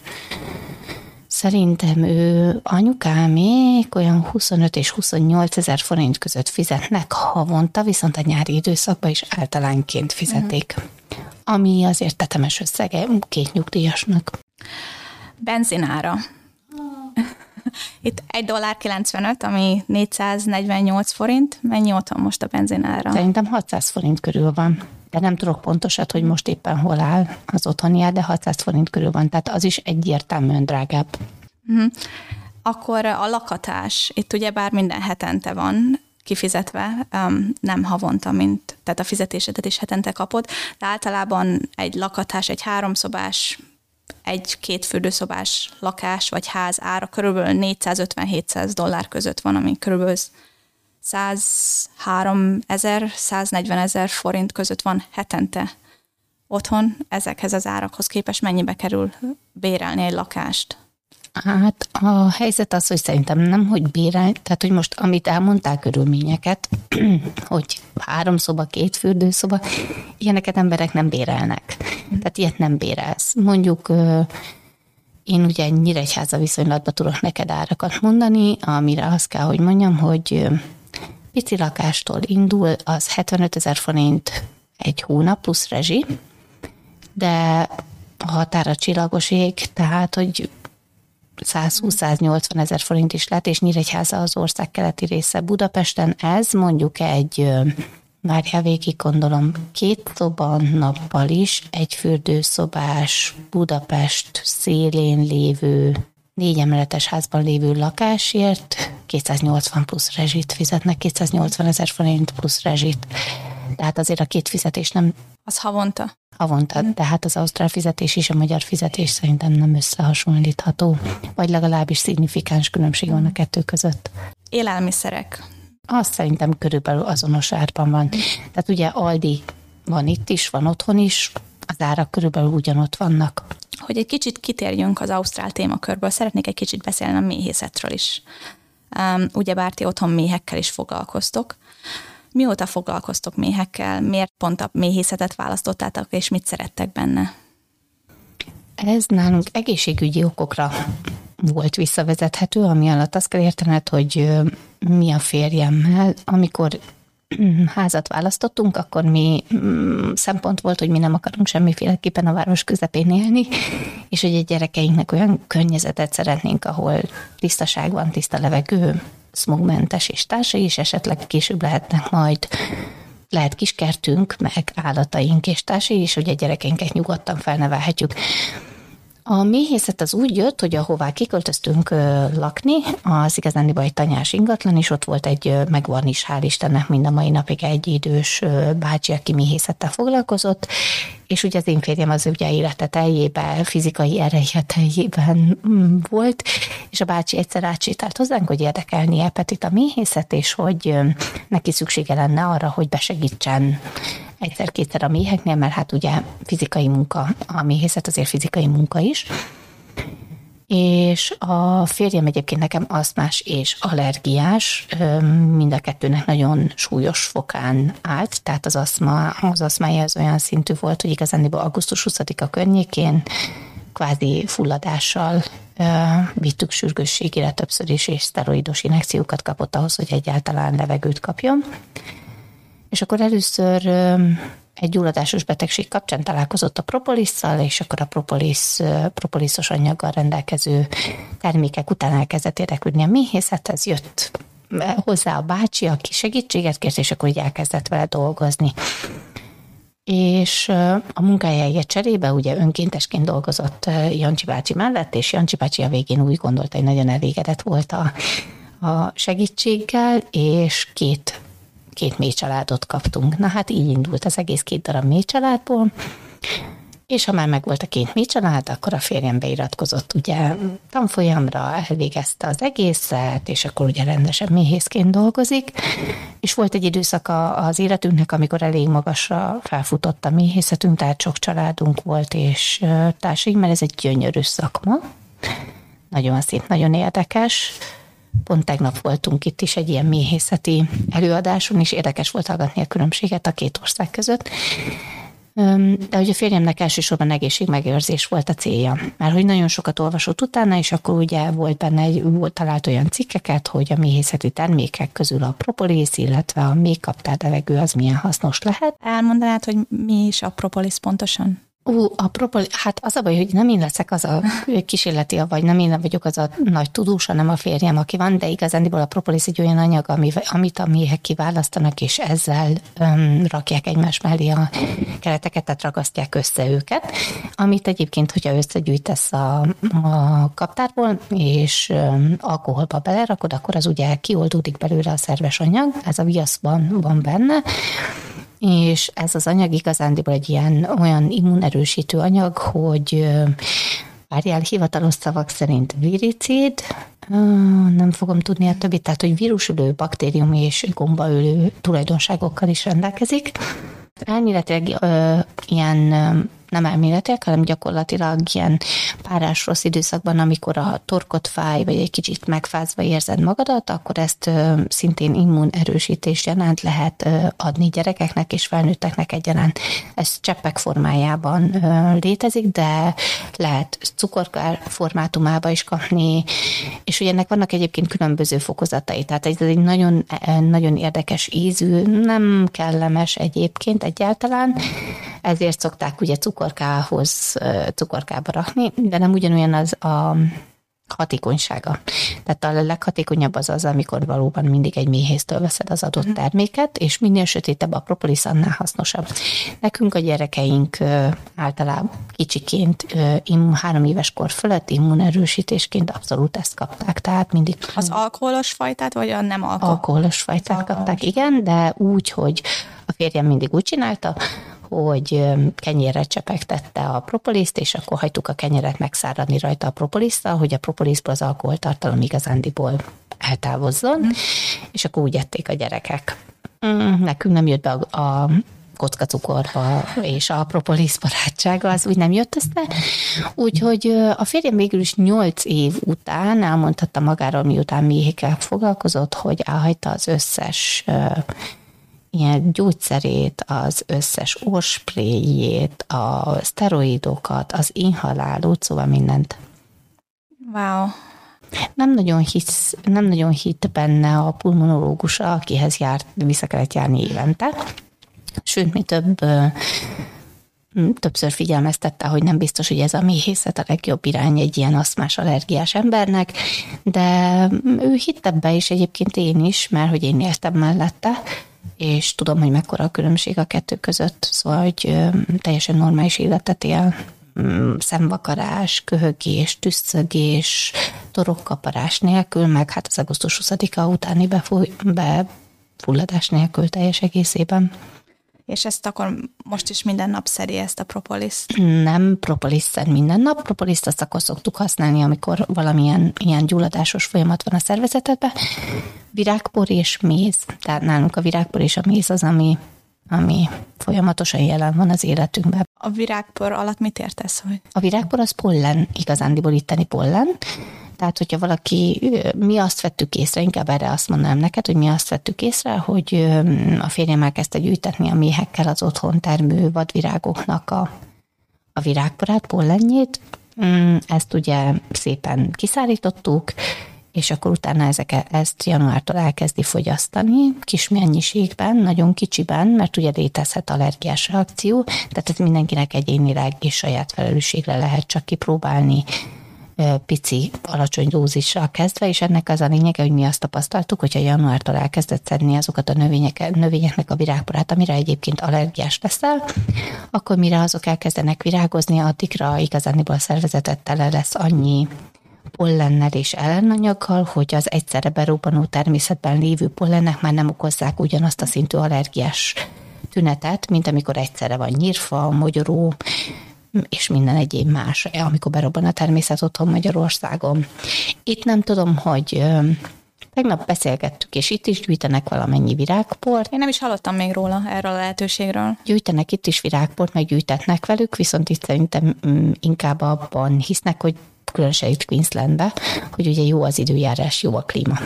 Szerintem ő anyukámék olyan 25 és 28 ezer forint között fizetnek havonta, viszont a nyári időszakban is általánként fizetik. Uh-huh. Ami azért tetemes összege két nyugdíjasnak. Benzinára. Itt 1 dollár 95, ami 448 forint. Mennyi otthon most a benzinára? Szerintem 600 forint körül van. De nem tudok pontosat, hogy most éppen hol áll az otthoni de 600 forint körül van, tehát az is egyértelműen drágább. Uh-huh. Akkor a lakatás, itt ugye bár minden hetente van, kifizetve, um, nem havonta, mint, tehát a fizetésedet is hetente kapod, de általában egy lakatás, egy háromszobás egy két fürdőszobás lakás vagy ház ára körülbelül 450-700 dollár között van, ami körülbelül 103 ezer, 140 ezer forint között van hetente otthon. Ezekhez az árakhoz képest mennyibe kerül bérelni egy lakást? Hát a helyzet az, hogy szerintem nem, hogy bérel, tehát hogy most, amit elmondtál körülményeket, hogy három szoba, két fürdőszoba, ilyeneket emberek nem bérelnek. Tehát ilyet nem bérelsz. Mondjuk én ugye Nyíregyháza viszonylatban tudok neked árakat mondani, amire azt kell, hogy mondjam, hogy pici lakástól indul, az 75 ezer forint egy hónap plusz rezsi, de a határa csillagos ég, tehát, hogy 120-180 ezer forint is lett, és Nyíregyháza az ország keleti része. Budapesten ez mondjuk egy, várjál végig gondolom, két szoba nappal is, egy fürdőszobás Budapest szélén lévő négy emeletes házban lévő lakásért 280 plusz rezsit fizetnek, 280 ezer forint plusz rezsit. Tehát azért a két fizetés nem... Az havonta? Havonta, de hát az ausztrál fizetés és a magyar fizetés szerintem nem összehasonlítható, vagy legalábbis szignifikáns különbség van a kettő között. Élelmiszerek. Azt szerintem körülbelül azonos árban van. Tehát ugye Aldi van itt is, van otthon is, az árak körülbelül ugyanott vannak. Hogy egy kicsit kitérjünk az ausztrál témakörből, szeretnék egy kicsit beszélni a méhészetről is. Um, ugye Bárti otthon méhekkel is foglalkoztok. Mióta foglalkoztok méhekkel? Miért pont a méhészetet választottátok, és mit szerettek benne? Ez nálunk egészségügyi okokra volt visszavezethető, ami alatt azt kell értened, hogy mi a férjemmel, amikor házat választottunk, akkor mi mm, szempont volt, hogy mi nem akarunk semmiféleképpen a város közepén élni, és hogy a gyerekeinknek olyan környezetet szeretnénk, ahol tisztaság van, tiszta levegő, smogmentes és társai, és esetleg később lehetnek majd lehet kiskertünk, meg állataink és társai is, hogy a gyerekeinket nyugodtan felnevelhetjük. A méhészet az úgy jött, hogy ahová kiköltöztünk lakni, az igazán egy tanyás ingatlan, és ott volt egy, megvan is, hál' Istennek mind a mai napig egy idős bácsi, aki méhészettel foglalkozott, és ugye az én férjem az ugye élete teljében, fizikai ereje teljében mm, volt, és a bácsi egyszer átsétált hozzánk, hogy érdekelni Petit a méhészet, és hogy neki szüksége lenne arra, hogy besegítsen egyszer-kétszer a méheknél, mert hát ugye fizikai munka, a méhészet azért fizikai munka is, és a férjem egyébként nekem asztmás és allergiás, mind a kettőnek nagyon súlyos fokán állt, tehát az aszma, az aszmája az olyan szintű volt, hogy igazán augusztus 20-a környékén kvázi fulladással vittük sürgősségére többször is, és szteroidos inekciókat kapott ahhoz, hogy egyáltalán levegőt kapjon. És akkor először egy gyulladásos betegség kapcsán találkozott a propolisszal, és akkor a propolis, propoliszos anyaggal rendelkező termékek után elkezdett érdeklődni a méhészethez, jött hozzá a bácsi, aki segítséget kért, és akkor így elkezdett vele dolgozni. És a munkájáért cserébe ugye önkéntesként dolgozott Jancsi bácsi mellett, és Jancsi bácsi a végén úgy gondolta, hogy nagyon elégedett volt a, a segítséggel, és két két mély családot kaptunk. Na hát így indult az egész két darab mély családból, és ha már megvolt a két mély család, akkor a férjem beiratkozott ugye tanfolyamra, elvégezte az egészet, és akkor ugye rendesen méhészként dolgozik, és volt egy időszaka az életünknek, amikor elég magasra felfutott a méhészetünk, tehát sok családunk volt, és társaink, mert ez egy gyönyörű szakma, nagyon szép, nagyon érdekes, Pont tegnap voltunk itt is egy ilyen méhészeti előadáson, és érdekes volt hallgatni a különbséget a két ország között. De hogy a férjemnek elsősorban egészségmegőrzés volt a célja. Mert hogy nagyon sokat olvasott utána, és akkor ugye volt benne, egy, volt talált olyan cikkeket, hogy a méhészeti termékek közül a propolis, illetve a még kaptál levegő az milyen hasznos lehet. Elmondanád, hogy mi is a propolis pontosan? Ú, a propoli, hát az a baj, hogy nem én leszek az a kísérleti, vagy nem én vagyok az a nagy tudós, hanem a férjem, aki van, de igazándiból a propolis egy olyan anyag, amit a méhek kiválasztanak, és ezzel um, rakják egymás mellé a kereteket, tehát ragasztják össze őket, amit egyébként, hogyha összegyűjtesz a, a kaptárból, és um, alkoholba belerakod, akkor az ugye kioldódik belőle a szerves anyag, ez a viaszban van benne, és ez az anyag igazándiból egy ilyen olyan immunerősítő anyag, hogy várjál hivatalos szavak szerint viricid, nem fogom tudni a többit, tehát hogy vírusülő, baktérium és gombaölő tulajdonságokkal is rendelkezik. Elméletileg ö, ilyen nem elméletileg, hanem gyakorlatilag ilyen párás rossz időszakban, amikor a torkot fáj, vagy egy kicsit megfázva érzed magadat, akkor ezt szintén immunerősítés jelent lehet adni gyerekeknek és felnőtteknek egyaránt. Ez cseppek formájában létezik, de lehet cukorkár formátumába is kapni, és ugye ennek vannak egyébként különböző fokozatai, tehát ez egy nagyon, nagyon érdekes ízű, nem kellemes egyébként egyáltalán, ezért szokták ugye cukorkához cukorkába rakni, de nem ugyanolyan az a hatékonysága. Tehát a leghatékonyabb az az, amikor valóban mindig egy méhésztől veszed az adott uh-huh. terméket, és minél sötétebb a propolis, annál hasznosabb. Nekünk a gyerekeink általában kicsiként, három éves kor fölött immunerősítésként abszolút ezt kapták, tehát mindig. Az alkoholos fajtát, vagy a nem alkoholos? Alkoholos fajtát alkoholos. kapták, igen, de úgy, hogy a férjem mindig úgy csinálta, hogy kenyérre csepegtette a propoliszt, és akkor hagytuk a kenyeret megszáradni rajta a propoliszt, hogy a propoliszt az alkoholtartalom igazándiból eltávozzon, mm. és akkor úgy ették a gyerekek. Mm, nekünk nem jött be a, a kockacukorba és a propolis barátsága, az úgy nem jött össze. Úgyhogy a férjem végül is nyolc év után elmondhatta magáról, miután méhékkel foglalkozott, hogy elhagyta az összes ilyen gyógyszerét, az összes orspréjét, a szteroidokat, az inhalálót, szóval mindent. Wow. Nem nagyon, hisz, nem nagyon hitt benne a pulmonológus, akihez járt, vissza kellett járni évente. Sőt, mi több többször figyelmeztette, hogy nem biztos, hogy ez a méhészet a legjobb irány egy ilyen aszmás allergiás embernek, de ő hitt ebbe, és egyébként én is, mert hogy én éltem mellette, és tudom, hogy mekkora a különbség a kettő között, szóval, hogy teljesen normális életet él, mm, szemvakarás, köhögés, tüsszögés, torokkaparás nélkül, meg hát az augusztus 20-a utáni befúj, befulladás nélkül teljes egészében. És ezt akkor most is minden nap szedi ezt a propoliszt? Nem propolis szed minden nap, propoliszt azt akkor szoktuk használni, amikor valamilyen ilyen gyulladásos folyamat van a szervezetedben. Virágpor és méz, tehát nálunk a virágpor és a méz az, ami, ami folyamatosan jelen van az életünkben. A virágpor alatt mit értesz? Hogy? A virágpor az pollen, igazándiból itteni pollen, tehát, hogyha valaki, mi azt vettük észre, inkább erre azt mondanám neked, hogy mi azt vettük észre, hogy a férjem elkezdte gyűjtetni a méhekkel az otthon termő vadvirágoknak a, a virágporát, pollenjét. Mm, ezt ugye szépen kiszállítottuk, és akkor utána ezek, ezt januártól elkezdi fogyasztani, kis mennyiségben, nagyon kicsiben, mert ugye létezhet allergiás reakció, tehát ez mindenkinek egyénileg és saját felelősségre lehet csak kipróbálni, pici, alacsony dózissal kezdve, és ennek az a lényege, hogy mi azt tapasztaltuk, hogyha januártól elkezdett szedni azokat a növények, növényeknek a virágporát, amire egyébként allergiás leszel, akkor mire azok elkezdenek virágozni, addigra igazániból a szervezetet tele lesz annyi pollennel és ellenanyaggal, hogy az egyszerre berobbanó természetben lévő pollenek már nem okozzák ugyanazt a szintű allergiás tünetet, mint amikor egyszerre van nyírfa, mogyoró, és minden egyéb más, amikor berobban a természet otthon Magyarországon. Itt nem tudom, hogy Tegnap beszélgettük, és itt is gyűjtenek valamennyi virágport. Én nem is hallottam még róla, erről a lehetőségről. Gyűjtenek itt is virágport, meg gyűjtetnek velük, viszont itt szerintem mm, inkább abban hisznek, hogy különösen itt Queenslandbe, hogy ugye jó az időjárás, jó a klíma.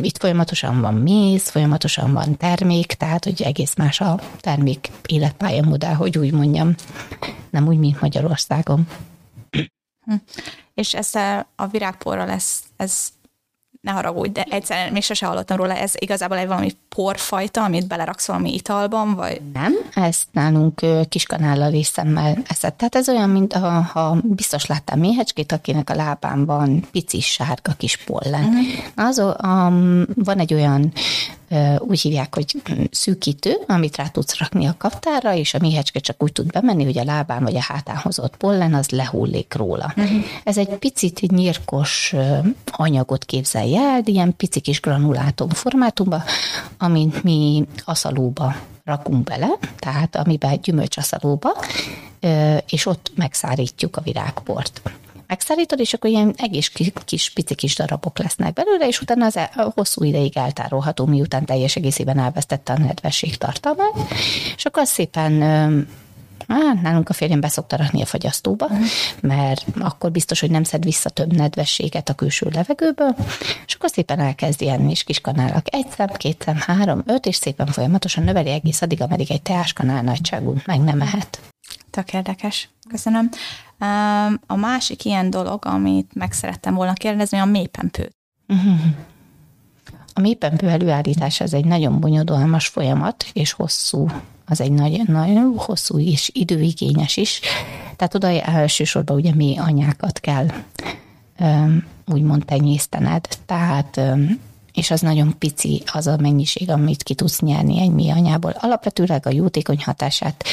Itt folyamatosan van méz, folyamatosan van termék, tehát hogy egész más a termék életpályamodell, hogy úgy mondjam, nem úgy, mint Magyarországon. Hm. És ezzel a virágporra lesz, ez ne haragudj, de egyszerűen még sose hallottam róla, ez igazából egy valami porfajta, amit beleraksz valami italban, vagy? Nem, ezt nálunk kiskanállal és szemmel eszed. Tehát ez olyan, mint ha, ha biztos láttál méhecskét, akinek a lábán van pici sárga kis pollen. Uh-huh. Az, um, van egy olyan úgy hívják, hogy szűkítő, amit rá tudsz rakni a kaptára, és a méhecske csak úgy tud bemenni, hogy a lábán vagy a hátán hozott pollen, az lehullik róla. Uh-huh. Ez egy picit nyírkos anyagot képzelj el, ilyen pici kis granulátum formátumban, amint mi aszalóba rakunk bele, tehát amiben gyümölcsaszalóba, és ott megszárítjuk a virágport megszárítod, és akkor ilyen egész kis, kis pici kis darabok lesznek belőle, és utána az el, hosszú ideig eltárolható, miután teljes egészében elvesztette a nedvesség tartalmát, és akkor szépen Hát, nálunk a férjem beszokta rakni a fagyasztóba, mert akkor biztos, hogy nem szed vissza több nedvességet a külső levegőből, és akkor szépen elkezdi enni, és kis kanálak egy szem, két szem, három, öt, és szépen folyamatosan növeli egész addig, ameddig egy teáskanál nagyságú meg nem ehet. Tök érdekes. Köszönöm. A másik ilyen dolog, amit meg szerettem volna kérdezni, a mépempő. A mépempő előállítása ez egy nagyon bonyolulmas folyamat, és hosszú, az egy nagyon, nagyon hosszú és időigényes is. Tehát oda elsősorban ugye mi anyákat kell úgymond tenyésztened. Tehát és az nagyon pici az a mennyiség, amit ki tudsz nyerni egy mi anyából. Alapvetőleg a jótékony hatását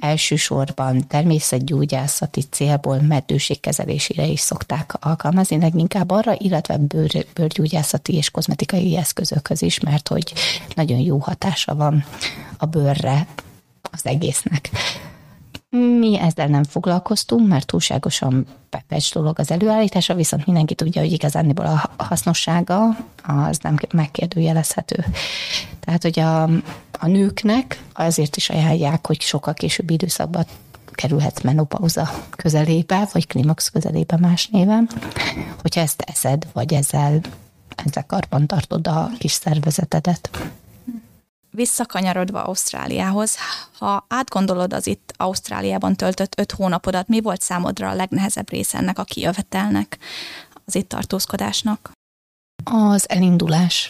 elsősorban természetgyógyászati célból meddőségkezelésére is szokták alkalmazni, leginkább arra, illetve bőr, bőrgyógyászati és kozmetikai eszközökhöz is, mert hogy nagyon jó hatása van a bőrre az egésznek. Mi ezzel nem foglalkoztunk, mert túlságosan pepecs dolog az előállítása, viszont mindenki tudja, hogy igazándiból a hasznossága az nem megkérdőjelezhető. Tehát, hogy a, a nőknek azért is ajánlják, hogy sokkal később időszakban kerülhetsz menopauza közelébe, vagy klimax közelébe más néven, hogyha ezt eszed, vagy ezzel, ezzel karban tartod a kis szervezetedet visszakanyarodva Ausztráliához, ha átgondolod az itt Ausztráliában töltött öt hónapodat, mi volt számodra a legnehezebb része ennek a kijövetelnek, az itt tartózkodásnak? Az elindulás.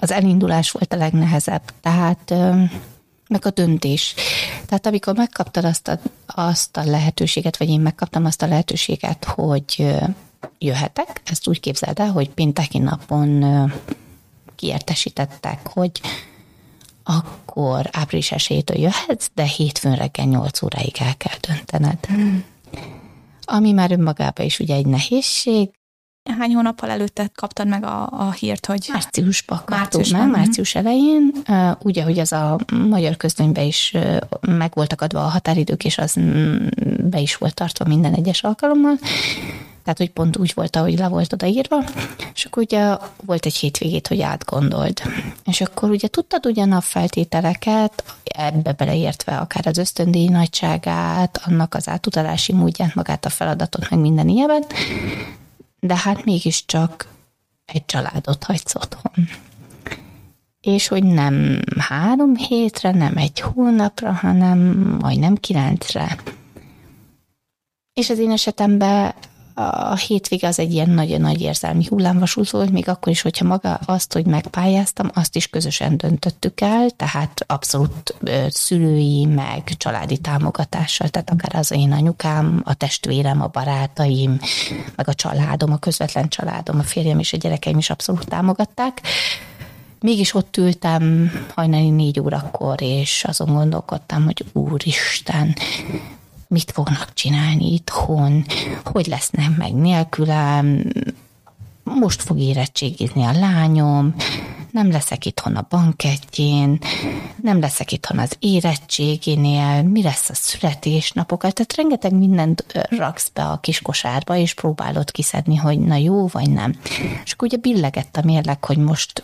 Az elindulás volt a legnehezebb. Tehát meg a döntés. Tehát amikor megkaptad azt a, azt a lehetőséget, vagy én megkaptam azt a lehetőséget, hogy jöhetek, ezt úgy képzeld el, hogy pénteki napon kiértesítettek, hogy akkor április esélytől jöhetsz, de hétfőn reggel 8 óráig el kell döntened. Hmm. Ami már önmagában is ugye egy nehézség. Hány hónappal előtte kaptad meg a, a hírt, hogy... Márciusban kaptuk meg, március elején. Ugye, hogy az a magyar közlönybe is meg voltak adva a határidők, és az mm, be is volt tartva minden egyes alkalommal tehát hogy pont úgy volt, ahogy le volt odaírva, és akkor ugye volt egy hétvégét, hogy átgondold. És akkor ugye tudtad ugyan a feltételeket, ebbe beleértve akár az ösztöndíj nagyságát, annak az átutalási módját, magát a feladatot, meg minden ilyenben, de hát mégiscsak egy családot hagysz otthon. És hogy nem három hétre, nem egy hónapra, hanem majdnem kilencre. És az én esetemben a hétvége az egy ilyen nagyon nagy érzelmi hullámvasút volt, még akkor is, hogyha maga azt, hogy megpályáztam, azt is közösen döntöttük el, tehát abszolút szülői, meg családi támogatással, tehát akár az én anyukám, a testvérem, a barátaim, meg a családom, a közvetlen családom, a férjem és a gyerekeim is abszolút támogatták. Mégis ott ültem hajnali négy órakor, és azon gondolkodtam, hogy úristen, mit fognak csinálni itthon, hogy lesznek meg nélkülem, most fog érettségizni a lányom, nem leszek itthon a bankettjén, nem leszek itthon az érettségénél, mi lesz a születésnapokat, tehát rengeteg mindent raksz be a kis kosárba, és próbálod kiszedni, hogy na jó, vagy nem. És akkor ugye billegett a mérleg, hogy most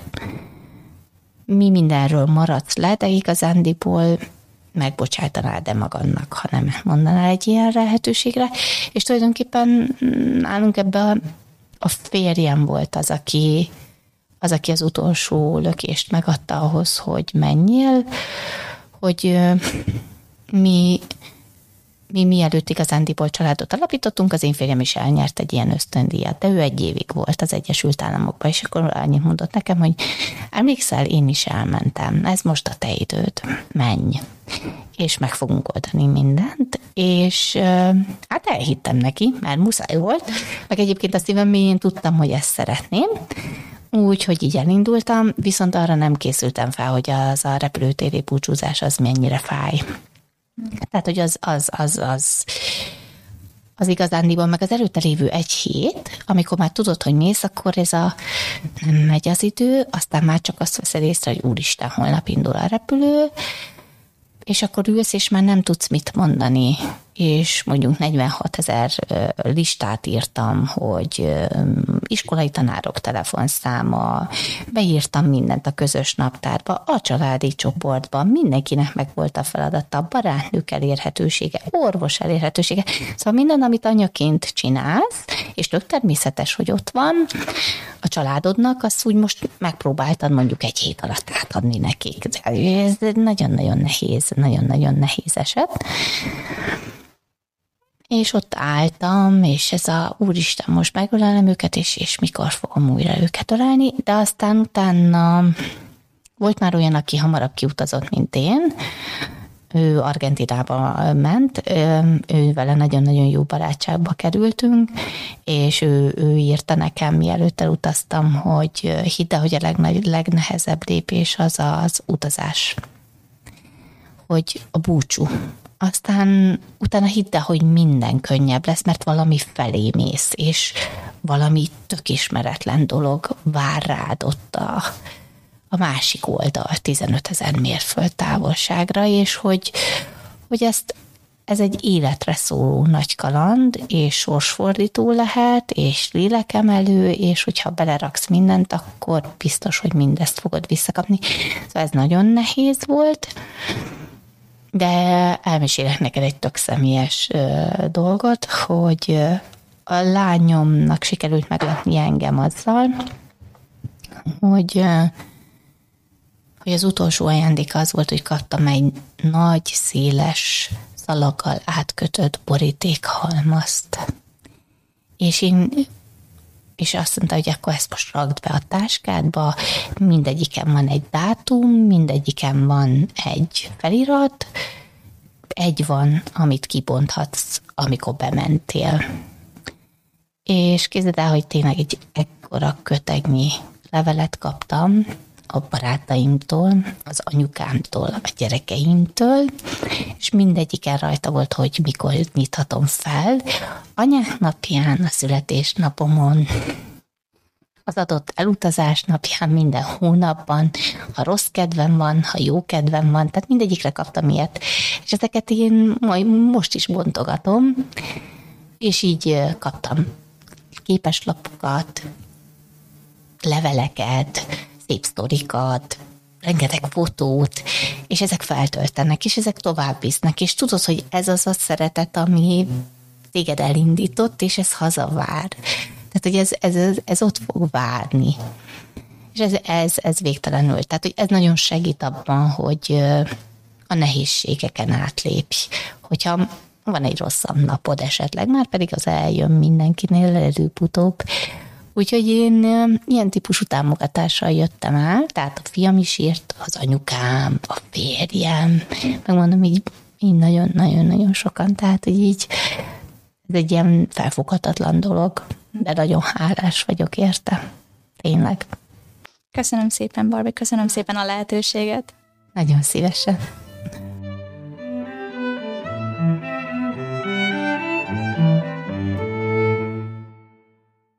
mi mindenről maradsz le, de igazándiból megbocsájtanád de magadnak, ha nem mondanál egy ilyen lehetőségre. És tulajdonképpen nálunk ebbe a, a férjem volt az, aki az, aki az utolsó lökést megadta ahhoz, hogy menjél, hogy mi mi mielőtt igazándiból családot alapítottunk, az én férjem is elnyert egy ilyen ösztöndíjat, de ő egy évig volt az Egyesült Államokban, és akkor annyit mondott nekem, hogy emlékszel, én is elmentem, ez most a te időd, menj, és meg fogunk oldani mindent, és hát elhittem neki, mert muszáj volt, meg egyébként a szívem mélyén tudtam, hogy ezt szeretném, úgy, hogy így elindultam, viszont arra nem készültem fel, hogy az a repülőtéri búcsúzás az mennyire fáj. Tehát, hogy az, az, az, az, az igazándiból, meg az előtte lévő egy hét, amikor már tudod, hogy mész, akkor ez a nem megy az idő, aztán már csak azt veszed észre, hogy úristen, holnap indul a repülő, és akkor ülsz, és már nem tudsz mit mondani, és mondjuk 46 ezer listát írtam, hogy iskolai tanárok telefonszáma, beírtam mindent a közös naptárba, a családi csoportba, mindenkinek meg volt a feladata, a barátnők elérhetősége, orvos elérhetősége, szóval minden, amit anyaként csinálsz, és tök természetes, hogy ott van, a családodnak, azt úgy most megpróbáltad mondjuk egy hét alatt átadni nekik. Ez nagyon-nagyon nehéz, nagyon-nagyon nehéz eset. És ott álltam, és ez a úristen, most megölelem őket, és, és mikor fogom újra őket ölelni, de aztán utána volt már olyan, aki hamarabb kiutazott, mint én, ő Argentinába ment, ő vele nagyon-nagyon jó barátságba kerültünk, és ő, ő írta nekem, mielőtt elutaztam, hogy hidd hogy a legnagy, legnehezebb lépés az az utazás. Hogy a búcsú. Aztán utána hidd hogy minden könnyebb lesz, mert valami felé mész, és valami tök ismeretlen dolog vár rád ott a, a másik oldal 15 ezer mérföld távolságra, és hogy, hogy ezt ez egy életre szóló nagy kaland, és sorsfordító lehet, és lélekemelő, és hogyha beleraksz mindent, akkor biztos, hogy mindezt fogod visszakapni. Szóval ez nagyon nehéz volt, de elmesélek neked egy tök személyes dolgot, hogy a lányomnak sikerült meglepni engem azzal, hogy hogy az utolsó ajándéka az volt, hogy kaptam egy nagy, széles, szalaggal átkötött borítékhalmazt. És én és azt mondta, hogy akkor ezt most rakd be a táskádba, mindegyiken van egy dátum, mindegyiken van egy felirat, egy van, amit kibonthatsz, amikor bementél. És képzeld el, hogy tényleg egy ekkora kötegnyi levelet kaptam, a barátaimtól, az anyukámtól, a gyerekeimtől, és mindegyiken rajta volt, hogy mikor nyithatom fel. Anyák napján, a születésnapomon, az adott elutazás napján minden hónapban, ha rossz kedvem van, ha jó kedvem van, tehát mindegyikre kaptam ilyet. És ezeket én majd most is bontogatom, és így kaptam képeslapokat, leveleket, szép sztorikat, rengeteg fotót, és ezek feltöltenek, és ezek tovább visznek, és tudod, hogy ez az a szeretet, ami téged elindított, és ez hazavár. Tehát, hogy ez, ez, ez, ez ott fog várni. És ez, ez, ez végtelenül. Tehát, hogy ez nagyon segít abban, hogy a nehézségeken átlépj. Hogyha van egy rosszabb napod esetleg, már pedig az eljön mindenkinél előbb-utóbb, Úgyhogy én ilyen típusú támogatással jöttem el, tehát a fiam is írt, az anyukám, a férjem, megmondom így, így nagyon-nagyon-nagyon sokan, tehát hogy így ez egy ilyen felfoghatatlan dolog, de nagyon hálás vagyok érte. Tényleg. Köszönöm szépen, Barbie, köszönöm szépen a lehetőséget. Nagyon szívesen.